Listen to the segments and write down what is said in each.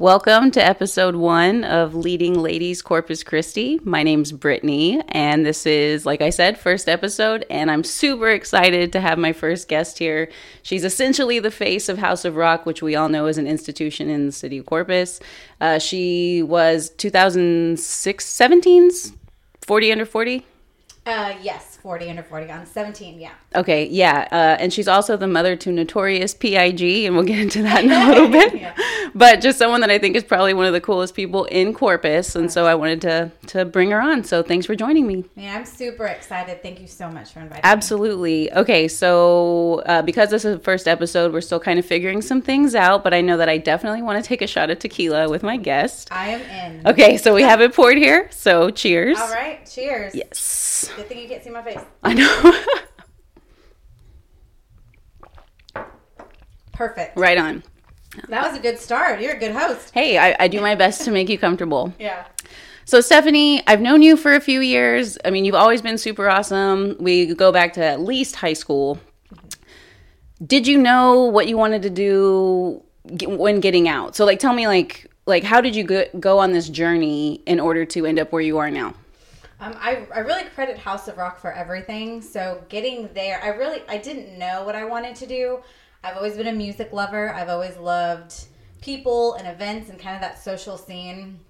Welcome to episode one of Leading Ladies Corpus Christi. My name's Brittany, and this is, like I said, first episode, and I'm super excited to have my first guest here. She's essentially the face of House of Rock, which we all know is an institution in the city of Corpus. Uh, she was 2006 17's 40 under 40. Uh, yes, 40 under 40 on 17, yeah. Okay, yeah. Uh, and she's also the mother to Notorious PIG, and we'll get into that in a little bit. Yeah. But just someone that I think is probably one of the coolest people in Corpus, and so I wanted to to bring her on. So thanks for joining me. Yeah, I'm super excited. Thank you so much for inviting Absolutely. Okay, so uh, because this is the first episode, we're still kind of figuring some things out, but I know that I definitely want to take a shot of tequila with my guest. I am in. Okay, so we have it poured here. So cheers. All right, cheers. Yes. Good thing you can't see my face. I know. Perfect. right on. That was a good start. You're a good host. Hey, I, I do my best to make you comfortable. Yeah. So, Stephanie, I've known you for a few years. I mean, you've always been super awesome. We go back to at least high school. Did you know what you wanted to do when getting out? So, like, tell me, like, like how did you go, go on this journey in order to end up where you are now? Um, I, I really credit House of Rock for everything. So getting there, I really I didn't know what I wanted to do. I've always been a music lover. I've always loved people and events and kind of that social scene.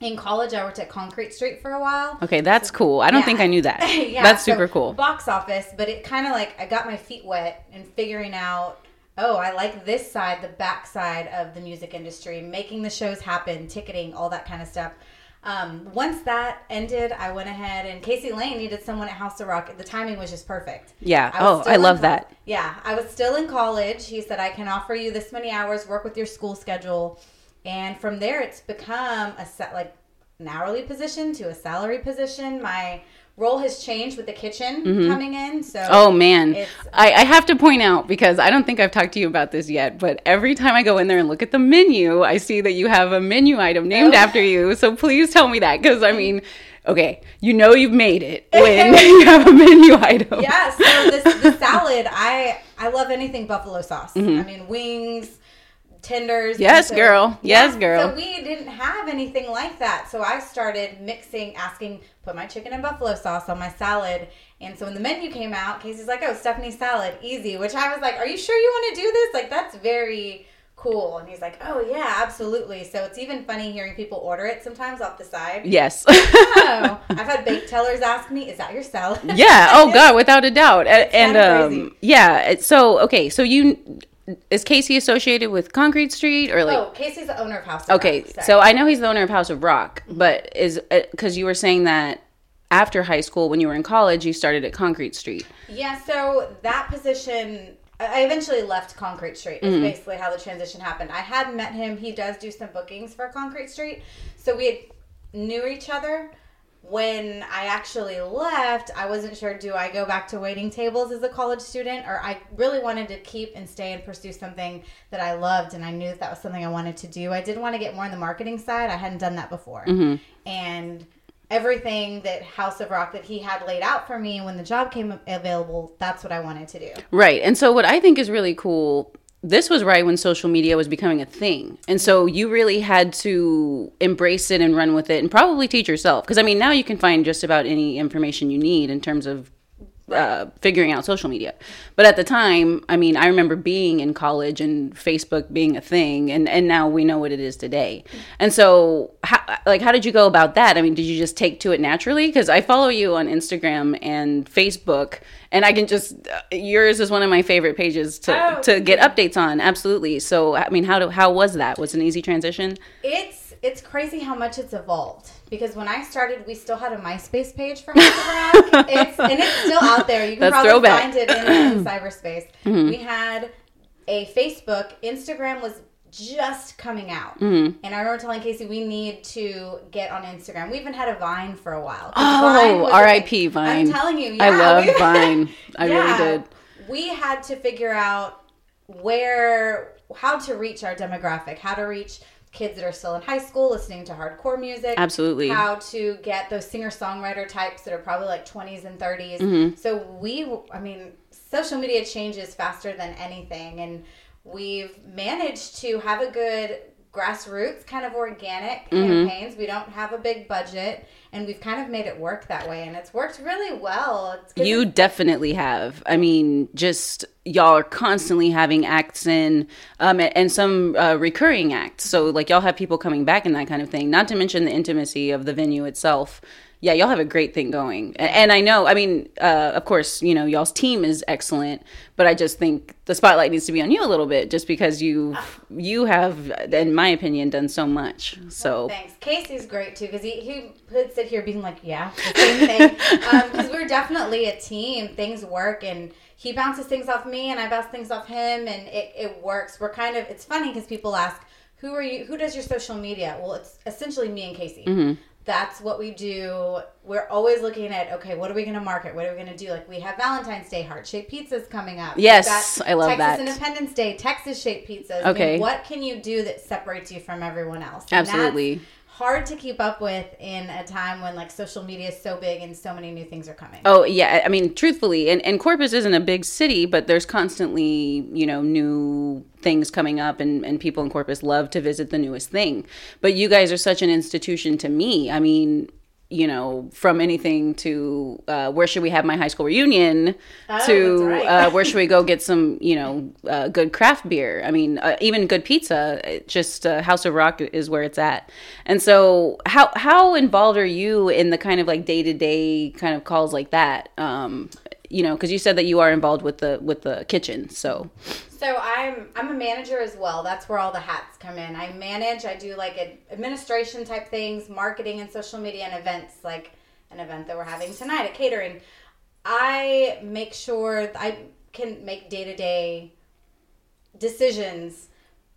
In college, I worked at Concrete Street for a while. Okay, that's cool. I don't Yeah. think I knew that. Yeah, that's so super cool. Box office, but it kind of like I got my feet wet and figuring out. Oh, I like this side, the back side of the music industry, making the shows happen, ticketing, all that kind of stuff. Um, once that ended, I went ahead and Casey Lane needed someone at House of Rock. The timing was just perfect. Yeah. was Oh, I love co- that. Yeah, I was still in college. He said I can offer you this many hours, work with your school schedule, and from there it's become a set like an hourly position to a salary position. My role has changed with the kitchen mm-hmm. coming in. So Oh man, I, I have to point out because I don't think I've talked to you about this yet, but every time I go in there and look at the menu, I see that you have a menu item named Oh. after you. So please tell me that because I mean, okay, you know you've made it when you have a menu item. yeah, so this the salad, I I love anything buffalo sauce. Mm-hmm. I mean wings, tenders. Yes, and girl. Yes, girl. So we didn't have anything like that. So I started mixing, asking, put my chicken and buffalo sauce on my salad. And so when the menu came out, Casey's like, "Oh, Stephanie salad, easy." Which I was like, "Are you sure you want to do this? Like that's very." Cool, and he's like, "Oh yeah, absolutely." So it's even funny hearing people order it sometimes off the side. Yes. Oh, I've had baked tellers ask me, "Is that your salad?" yeah. Oh God, without a doubt. A- And um, yeah. So okay, so you is Casey associated with Concrete Street or like? Oh, Casey's the owner of House. of Okay, Rock, so I know he's the owner of House of Rock, but is because you were saying that after high school, when you were in college, you started at Concrete Street. yeah, so that position, I eventually left Concrete Street. Is Mm-hmm. basically how the transition happened. I had met him. He does do some bookings for Concrete Street, so we had knew each other. When I actually left, I wasn't sure do I go back to waiting tables as a college student or I really wanted to keep and stay and pursue something that I loved and I knew that that was something I wanted to do. I did want to get more on the marketing side. I hadn't done that before. Mm-hmm. And everything that House of Rock that he had laid out for me when the job came available, that's what I wanted to do. Right. And so, what I think is really cool, this was right when social media was becoming a thing. And so, you really had to embrace it and run with it and probably teach yourself. Because, I mean, now you can find just about any information you need in terms of uh, figuring out social media. But at the time, I mean, I remember being in college and Facebook being a thing, and, and now we know what it is today. And so, how, like, how did you go about that? I mean, did you just take to it naturally? Because I follow you on Instagram and Facebook, and I can just uh, yours is one of my favorite pages to Oh, to get updates on. Absolutely. So, I mean, how do how was that? Was it an easy transition? It's it's crazy how much it's evolved because when I started, we still had a MySpace page for Rock. It's and it's still out there. You can That's probably throwback. find it in, in uh, cyberspace. Mm-hmm. We had a Facebook. Instagram was just coming out, mm-hmm. and I remember telling Casey we need to get on Instagram. We even had a Vine for a while. Oh, R.I.P. thing. Vine. I'm telling you, I love we- Vine. I really did. We had to figure out where how to reach our demographic, how to reach kids that are still in high school listening to hardcore music. Absolutely. How to get those singer songwriter types that are probably like 20s and 30s. Mm-hmm. So we, I mean, social media changes faster than anything. And we've managed to have a good grassroots, kind of organic Mm-hmm. campaigns. We don't have a big budget, and we've kind of made it work that way, and it's worked really well. You definitely have. I mean, just y'all are constantly having acts in, um, and, and some uh, recurring acts. So like y'all have people coming back and that kind of thing. Not to mention the intimacy of the venue itself. Yeah, y'all have a great thing going, and I know. I mean, uh, of course, you know y'all's team is excellent, but I just think the spotlight needs to be on you a little bit, just because you you have, in my opinion, done so much. So Thanks. Casey's great too because he, he would sit here being like, yeah, the same thing. Because we're definitely a team. Things work and he bounces things off me and I bounce things off him and it, it works. We're kind of, it's funny because people ask, who are you, who does your social media? Well, it's essentially me and Casey. Mm-hmm. That's what we do. We're always looking at, okay, what are we going to market? What are we going to do? Like we have Valentine's Day heart shaped pizzas coming up. Yes, I love Texas that. Independence Day, Texas shaped pizzas. I Okay. mean, what can you do that separates you from everyone else? And Absolutely. Hard to keep up with in a time when like social media is so big and so many new things are coming. Oh yeah, I mean, truthfully, and, and Corpus isn't a big city, but there's constantly, you know, new things coming up, and, and people in Corpus love to visit the newest thing. But you guys are such an institution to me. I mean, you know, from anything to uh, where should we have my high school reunion Oh, to right. uh, where should we go get some, you know, uh, good craft beer. I mean, uh, even good pizza. It Just uh, House of Rock is where it's at. And so, how how involved are you in the kind of like day to day kind of calls like that? Um, you know, because you said that you are involved with the with the kitchen. So So I'm I'm a manager as well. That's where all the hats come in. I manage. I do like ad- administration type things, marketing and social media and events, like an event that we're having tonight, at catering. I make sure I can make day to day decisions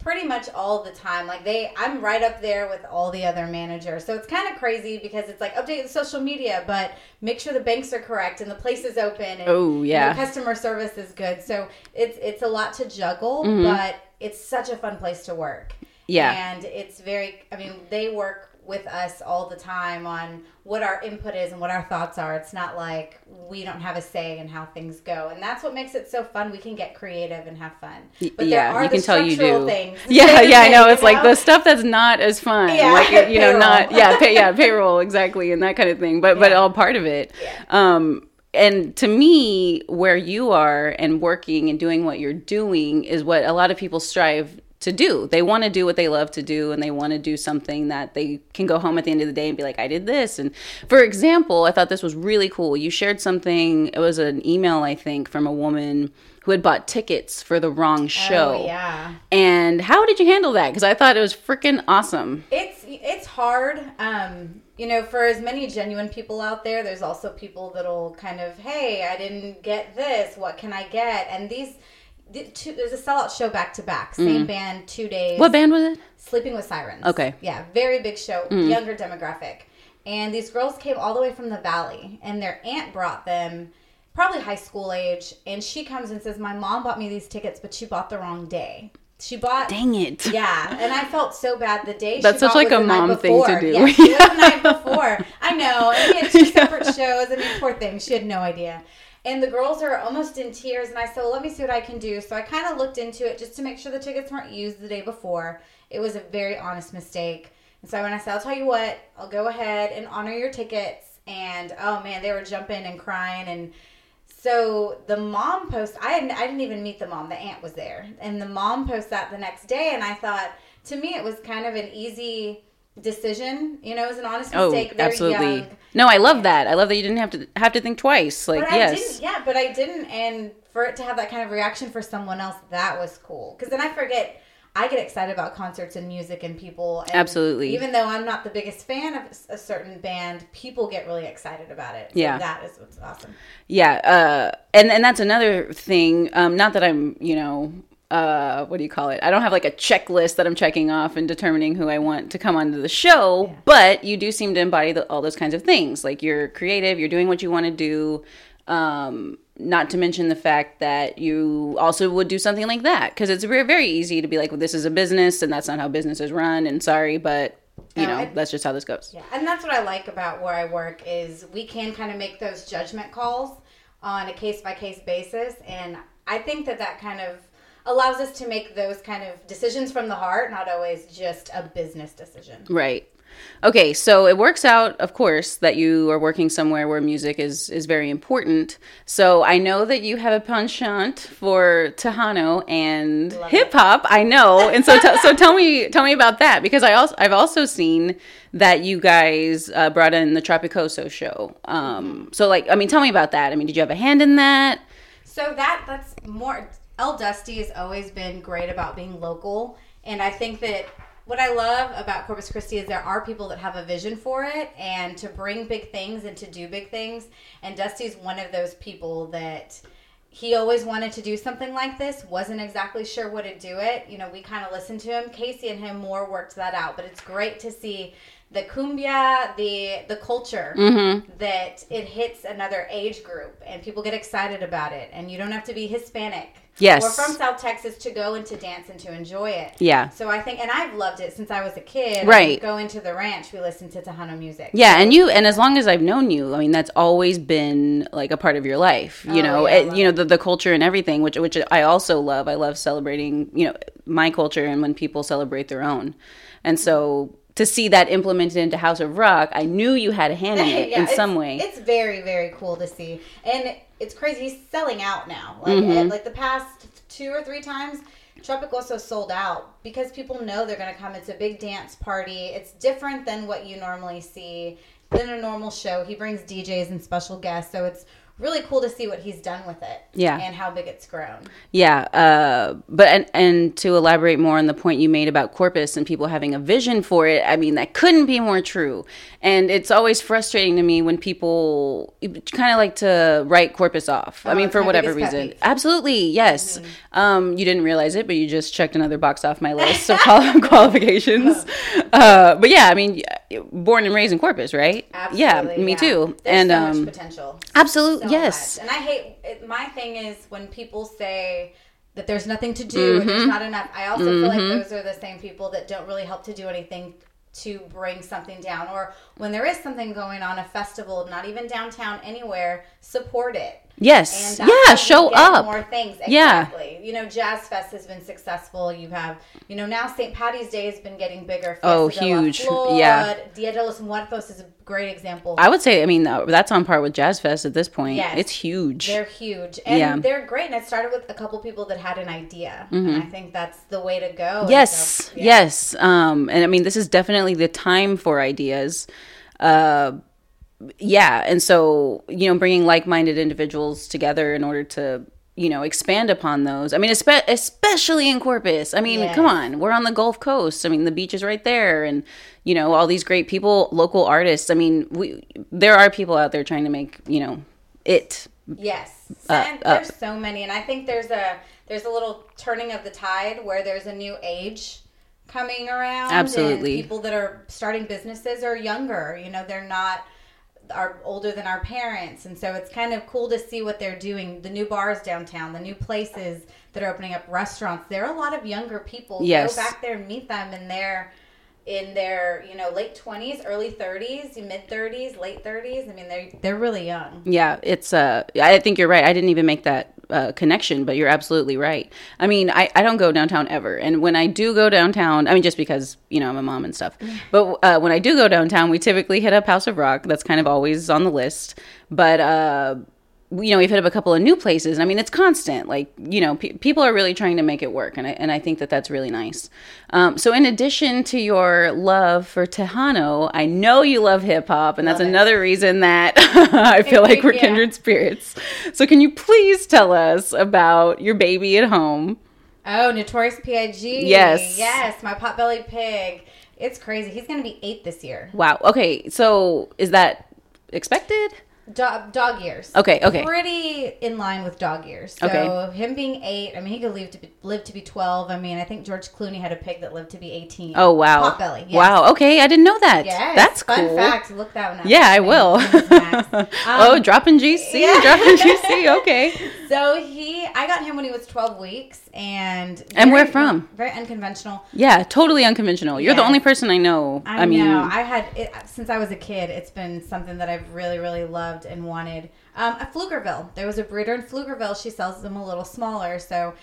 pretty much all the time. Like they, I'm right up there with all the other managers. So it's kind of crazy because it's like update the social media, but make sure the banks are correct and the place is open. And, Oh, yeah. you know, customer service is good. So it's it's a lot to juggle, Mm-hmm. but it's such a fun place to work. Yeah. and it's very. I mean, they work with us all the time on what our input is and what our thoughts are. It's not like we don't have a say in how things go, and that's what makes it so fun. We can get creative and have fun. But yeah, there are you the can tell you do. Things. Yeah, yeah, I know. You It's like the stuff that's not as fun. Yeah, like you know, not yeah, pay, yeah, payroll exactly, and that kind of thing. But but all part of it. Yeah. Um, and to me, where you are and working and doing what you're doing is what a lot of people strive to do. They want to do what they love to do and they want to do something that they can go home at the end of the day and be like, I did this. And for example, I thought this was really cool. You shared something, it was an email, I think, from a woman who had bought tickets for the wrong show. Oh, yeah. And how did you handle that? Because I thought it was freaking awesome. It's it's hard. Um, you know, for as many genuine people out there, there's also people that'll kind of, hey, I didn't get this. What can I get? And these, the two, there's a sellout show back to back, same band, two days. Mm. What band was it? Sleeping with Sirens. Okay. Mm. Yeah, very big show, younger demographic. And these girls came all the way from the valley, and their aunt brought them, probably high school age. And she comes and says, My mom bought me these tickets, but she bought the wrong day. She bought. Dang it. Yeah, and I felt so bad the day. That's she such like a mom thing to do. Yeah, she was the night before. I know, and we had two separate shows. I mean, poor thing, she had no idea. And the girls are almost in tears, and I said, "Well, let me see what I can do." So I kind of looked into it just to make sure the tickets weren't used the day before. It was a very honest mistake, and so when I said, "I'll tell you what, I'll go ahead and honor your tickets," and oh man, they were jumping and crying and. So the mom post, I hadn't, I didn't even meet the mom. The aunt was there, and the mom post that the next day, and I thought, to me, it was kind of an easy decision. You know, it was an honest Oh, mistake. They're absolutely. young. No, I love that. I love that you didn't have to have to think twice. Like, yes. yeah, but I didn't, and for it to have that kind of reaction for someone else, that was cool. Because then I forget, I get excited about concerts and music and people. And Absolutely. Even though I'm not the biggest fan of a certain band, people get really excited about it. So Yeah. that is what's awesome. Yeah, uh, and and that's another thing. Um, not that I'm, you know, uh, what do you call it? I don't have like a checklist that I'm checking off and determining who I want to come onto the show. But you do seem to embody the, all those kinds of things. Like you're creative, you're doing what you want to do. Um, not to mention the fact that you also would do something like that because it's very very easy to be like, well, this is a business and that's not how business is run. And sorry, but you No, know, I- that's just how this goes. Yeah, and that's what I like about where I work is we can kind of make those judgment calls on a case by case basis, and I think that that kind of allows us to make those kind of decisions from the heart, not always just a business decision. Right. Okay, so it works out, of course, that you are working somewhere where music is is very important. So I know that you have a penchant for Tejano and hip hop. I know, and so t- so tell me tell me about that because I also I've also seen that you guys uh, brought in the Tropicoso show. Um, so like, I mean, tell me about that. I mean, did you have a hand in that? So that that's more El Dusty has always been great about being local, and I think that what I love about Corpus Christi is there are people that have a vision for it and to bring big things and to do big things. And Dusty's one of those people that he always wanted to do something like this, wasn't exactly sure what to do it. You know, we kind of listened to him. Casey and him more worked that out, but it's great to see the cumbia, the the culture mm-hmm. that it hits another age group and people get excited about it and you don't have to be Hispanic Yes. or from South Texas to go and to dance and to enjoy it. Yeah. So I think, and I've loved it since I was a kid. Right. Go into the ranch, we listened to Tejano music. Yeah, and you and as long as I've known you, I mean that's always been like a part of your life. You Oh, know, yeah, I and, love you know the the culture and everything, which which I also love. I love celebrating, you know, my culture and when people celebrate their own. And so to see that implemented into House of Rock, I knew you had a hand in it Yeah, in some way. It's very, very cool to see, and it's crazy. He's selling out now. Like, Mm-hmm. and, like the past two or three times, Tropicoso sold out because people know they're going to come. It's a big dance party. It's different than what you normally see than a normal show. He brings DJs and special guests, so it's really cool to see what he's done with it. Yeah. and how big it's grown. Yeah, uh, but and and to elaborate more on the point you made about Corpus and people having a vision for it, I mean that couldn't be more true. And it's always frustrating to me when people kind of like to write Corpus off. I Oh, mean, for whatever reason. Mm-hmm. Absolutely, yes. Um, you didn't realize it, but you just checked another box off my list of qual- qualifications. Uh, but yeah, I mean, born and raised in Corpus, right? yeah, me yeah. too. There's and so um, potential. absolutely, so yes. much. And I hate it, my thing is when people say that there's nothing to do, Mm-hmm. there's not enough. I also feel like those are the same people that don't really help to do anything to bring something down, or when there is something going on, a festival, not even downtown, anywhere, support it. Yes, that's yeah, show up. More things, Yeah. You know, Jazz Fest has been successful. You have, you know, now St. Patty's Day has been getting bigger. Oh, Fiesta la huge. Flor, Yeah. Dia de los Muertos is a great example. I would say, I mean, uh, that's on par with Jazz Fest at this point. Yes. It's huge. They're huge and Yeah. they're great. And it started with a couple people that had an idea, and I think that's the way to go. Yes, so, yeah. yes. Um, and I mean, this is definitely the time for ideas. Uh, yeah, and so you know, bringing like-minded individuals together in order to you know expand upon those. I mean, espe- especially in Corpus. I mean, Yes. come on, we're on the Gulf Coast. I mean, the beach is right there, and you know, all these great people, local artists. I mean, we there are people out there trying to make you know it Yes, Uh, and there's so many, and I think there's a there's a little turning of the tide where there's a new age coming around. Absolutely. people that are starting businesses are younger. You know, they're not are older than our parents, and so it's kind of cool to see what they're doing. The new bars downtown, the new places that are opening up, restaurants. There are a lot of younger people. Yes. Go back there and meet them, and they're in their you know late 20s early 30s mid 30s late 30s i mean they're they're really young Yeah, it's uh I think you're right. I didn't even make that uh, connection, but you're absolutely right. I mean, I, I don't go downtown ever. And when I do go downtown, I mean just because, you know, I'm a mom and stuff. But uh, when I do go downtown, we typically hit up House of Rock. That's kind of always on the list. But uh you know, we've hit up a couple of new places. I mean, it's constant. Like, you know, pe- people are really trying to make it work, and I and I think that that's really nice. Um, so, in addition to your love for Tejano, I know you love hip hop, and that's it. another reason that I feel like we're Yeah. kindred spirits. So, can you please tell us about your baby at home? Oh, Notorious P.I.G. Yes. Yes, my potbelly pig. It's crazy. He's going to be eight this year. Wow. Okay. So, is that expected? Dog, dog years. Okay. Okay. Pretty in line with dog years. So Okay. him being eight, I mean, he could live to be, live to be twelve. I mean, I think George Clooney had a pig that lived to be eighteen. Oh wow. Potbelly. Yes. Wow. Okay. I didn't know that. Yes. That's Fun cool. fact. Look that one up. Yeah, I will. his name is Max. oh, Um, dropping GC, yeah. dropping GC. Okay. So he, I got him when he was twelve weeks, and And where from? Very unconventional. Yeah, totally unconventional. You're the only person I know. I, I, mean, know. I had it since I was a kid. It's been something that I've really, really loved and wanted. Um, a Pflugerville. There was a breeder in Pflugerville. She sells them a little smaller. So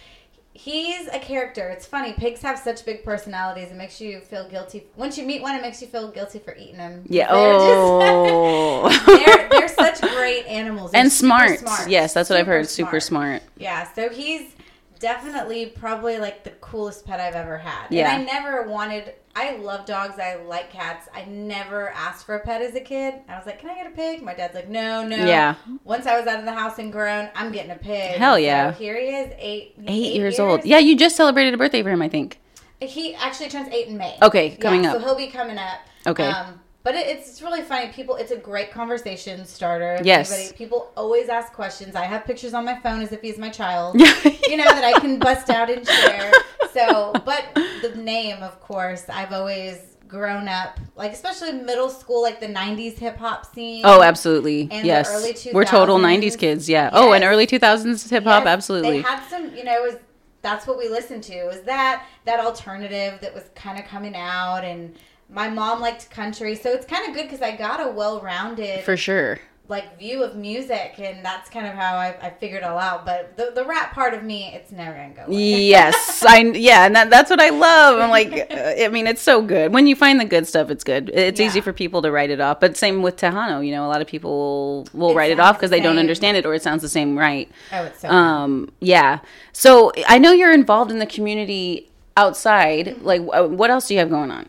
he's a character. It's funny. Pigs have such big personalities. It makes you feel guilty. Once you meet one, it makes you feel guilty for eating them. Yeah. They're just- Oh. they're, they're such great animals. They're and super smart. Yes, that's what I've heard. Super smart. Yeah, so he's definitely probably like the coolest pet I've ever had. Yeah. And I never wanted I love dogs, I like cats. I never asked for a pet as a kid. I was like, Can I get a pig? My dad's like, No, no. Yeah. Once I was out of the house and grown, I'm getting a pig. Hell yeah. So here he is, eight Eight, years, old. Yeah, you just celebrated a birthday for him, I think. He actually turns eight in May. Okay, coming yeah, up. So he'll be coming up. Okay. Um, but it, it's really funny. People, it's a great conversation starter. Yes. anybody- people always ask questions. I have pictures on my phone as if he's my child. Yeah. you know that I can bust out and share. So, but the name, of course, I've always grown up like, especially middle school, like the '90s hip hop scene. Oh, absolutely. Yes. early We're total 90s kids. Yeah. Oh, and early 2000s hip hop. Yes, absolutely. They had some, you know, it was that's what we listened to. Was that that alternative that was kind of coming out, and my mom liked country, so it's kind of good because I got a well-rounded For sure. like view of music, and that's kind of how I, I figured it all out. But the the rap part of me, it's never gonna go. away. yes, I yeah, and that, that's what I love. I'm like, uh, I mean, it's so good when you find the good stuff. It's good. It's easy for people to write it off. But same with Tejano. You know, a lot of people will, will It write it off because the they don't understand it, or it sounds the same right. Oh, it's so. Um, yeah. So I know you're involved in the community outside. Like, uh, what else do you have going on?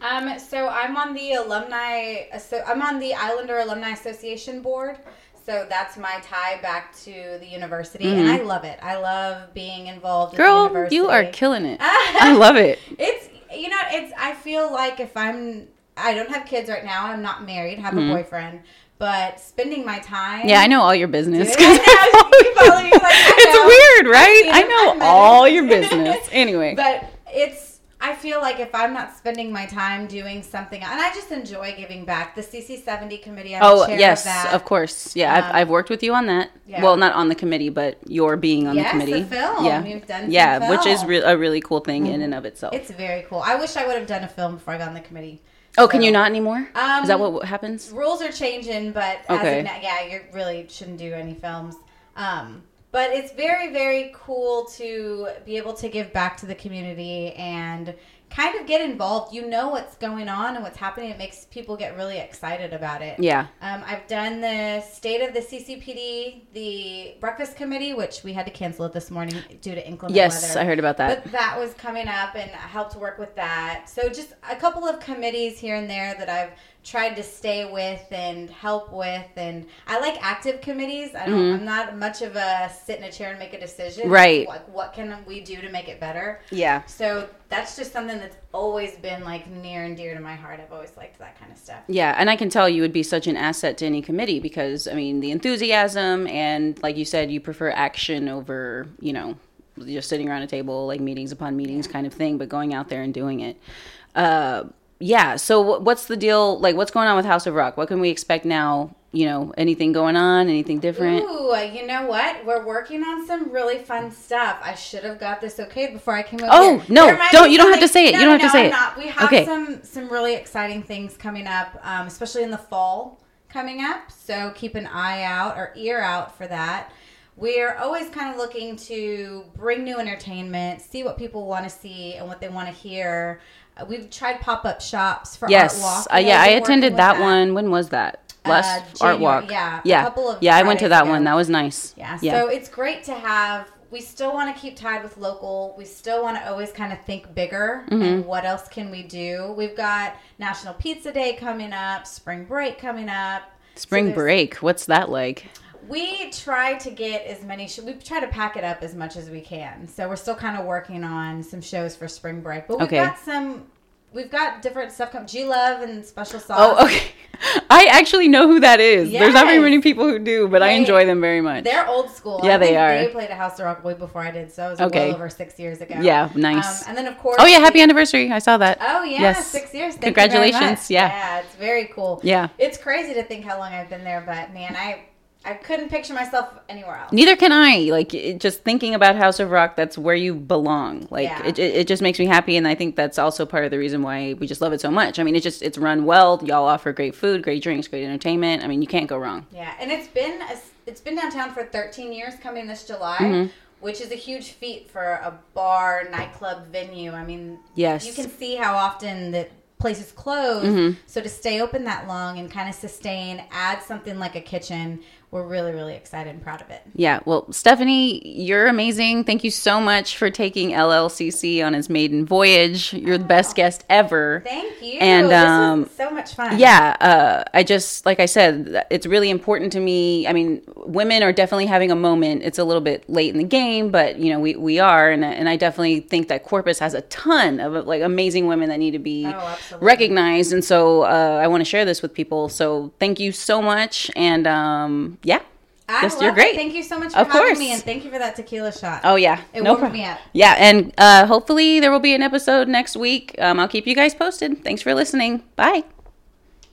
Um, so I'm on the alumni. So I'm on the Islander Alumni Association board. So that's my tie back to the university, and I love it. I love being involved. Mm-hmm. Girl, university. you are killing it. I love it. It's you know it's. I feel like if I'm, I don't have kids right now. I'm not married. Have Mm-hmm. a boyfriend, but spending my time. Yeah, I know all your business. Dude, I know, you follow like, I it's know. weird, right? I I've know all your business. Anyway. But it's. I feel like if I'm not spending my time doing something, and I just enjoy giving back. The CC70 committee. I'm Oh chair yes, of, that. of course. Yeah, Um, I've, I've worked with you on that. yeah. Well, not on the committee, but you're being on Yes, the committee. the film. Yeah, You've done yeah, which is re- a really cool thing in and of itself. It's very cool. I wish I would have done a film before I got on the committee. oh, can you not anymore? Um, is that what, what happens? rules are changing, but as Okay. of now, yeah, you really shouldn't do any films. Um, but it's very, very cool to be able to give back to the community and kind of get involved. You know what's going on and what's happening. It makes people get really excited about it. Yeah. Um, I've done the state of the CCPD, the breakfast committee, which we had to cancel it this morning due to inclement Yes, weather. I heard about that. But that was coming up, and I helped work with that. So just a couple of committees here and there that I've tried to stay with and help with, and I like active committees. I don't. I'm not much of a sit in a chair and make a decision. Mm-hmm. Right. Like what can we do to make it better? yeah. So that's just something that's always been like near and dear to my heart. I've always liked that kind of stuff. Yeah, and I can tell you would be such an asset to any committee because I mean the enthusiasm and like you said, you prefer action over you know just sitting around a table like meetings upon meetings kind of thing, but going out there and doing it. Uh, yeah. So what's the deal? Like, what's going on with House of Rock? What can we expect now? You know, anything going on? Anything different? Ooh, you know what? We're working on some really fun stuff. I should have got this okay before I came over. Oh, here. no, don't- you don't have to say it. No, You don't no, have to say I'm it. Not. We have Okay. some some really exciting things coming up, um, especially in the fall coming up. So keep an eye out or ear out for that. We're always kind of looking to bring new entertainment, see what people want to see and what they want to hear. Uh, we've tried pop up shops for Art Yes. Walk. Uh, yeah, I attended with that, one. When was that? Last Uh, Art Walk. yeah, a Yeah. couple of yeah, I went to that ago. one. That was nice. Yeah, Yeah. so it's great to have. We still want to keep tied with local. We still want to always kind of think bigger Mm-hmm. and what else can we do? We've got National Pizza Day coming up, spring break coming up. Spring there's- break. What's that like? We try to get as many. Sh- we try to pack it up as much as we can. So we're still kind of working on some shows for spring break, but we've Okay. got some. We've got different stuff coming. G Love and Special Sauce. Oh, okay. I actually know who that is. There's not very many people who do, but I enjoy them very much. They're old school. Yeah, I they are. They played at House of Rock way before I did, so it was Okay. well over six years ago. Yeah, nice. Um, and then of course. Oh yeah, happy we- anniversary! I saw that. Oh yeah, Yes. six years. Thank Congratulations, yeah. yeah, it's very cool. Yeah. it's crazy to think how long I've been there, but man, I I couldn't picture myself anywhere else. Neither can I. Like it, just thinking about House of Rock, that's where you belong. Like Yeah. it, it, it just makes me happy, and I think that's also part of the reason why we just love it so much. I mean, it's just it's run well. Y'all offer great food, great drinks, great entertainment. I mean, you can't go wrong. Yeah, and it's been a, it's been downtown for 13 years. Coming this July, Mm-hmm. which is a huge feat for a bar, nightclub venue. I mean, Yes. you can see how often that places close. Mm-hmm. So to stay open that long and kind of sustain, add something like a kitchen, we're really, really excited and proud of it. Yeah, well, Stephanie, you're amazing. Thank you so much for taking LLCC on its maiden voyage. You're the best guest ever. Thank you. And, this um, was so much fun. Yeah, uh, I just like I said, it's really important to me. I mean, women are definitely having a moment. It's a little bit late in the game, but you know, we, we are, and and I definitely think that Corpus has a ton of like amazing women that need to be Oh, recognized, and so uh, I want to share this with people. So thank you so much, and um, yeah, I just you're great. It. Thank you so much for Of having course. me, and thank you for that tequila shot. Oh yeah, It no woke problem. me up. Yeah, and uh, hopefully there will be an episode next week. Um, I'll keep you guys posted. Thanks for listening. Bye.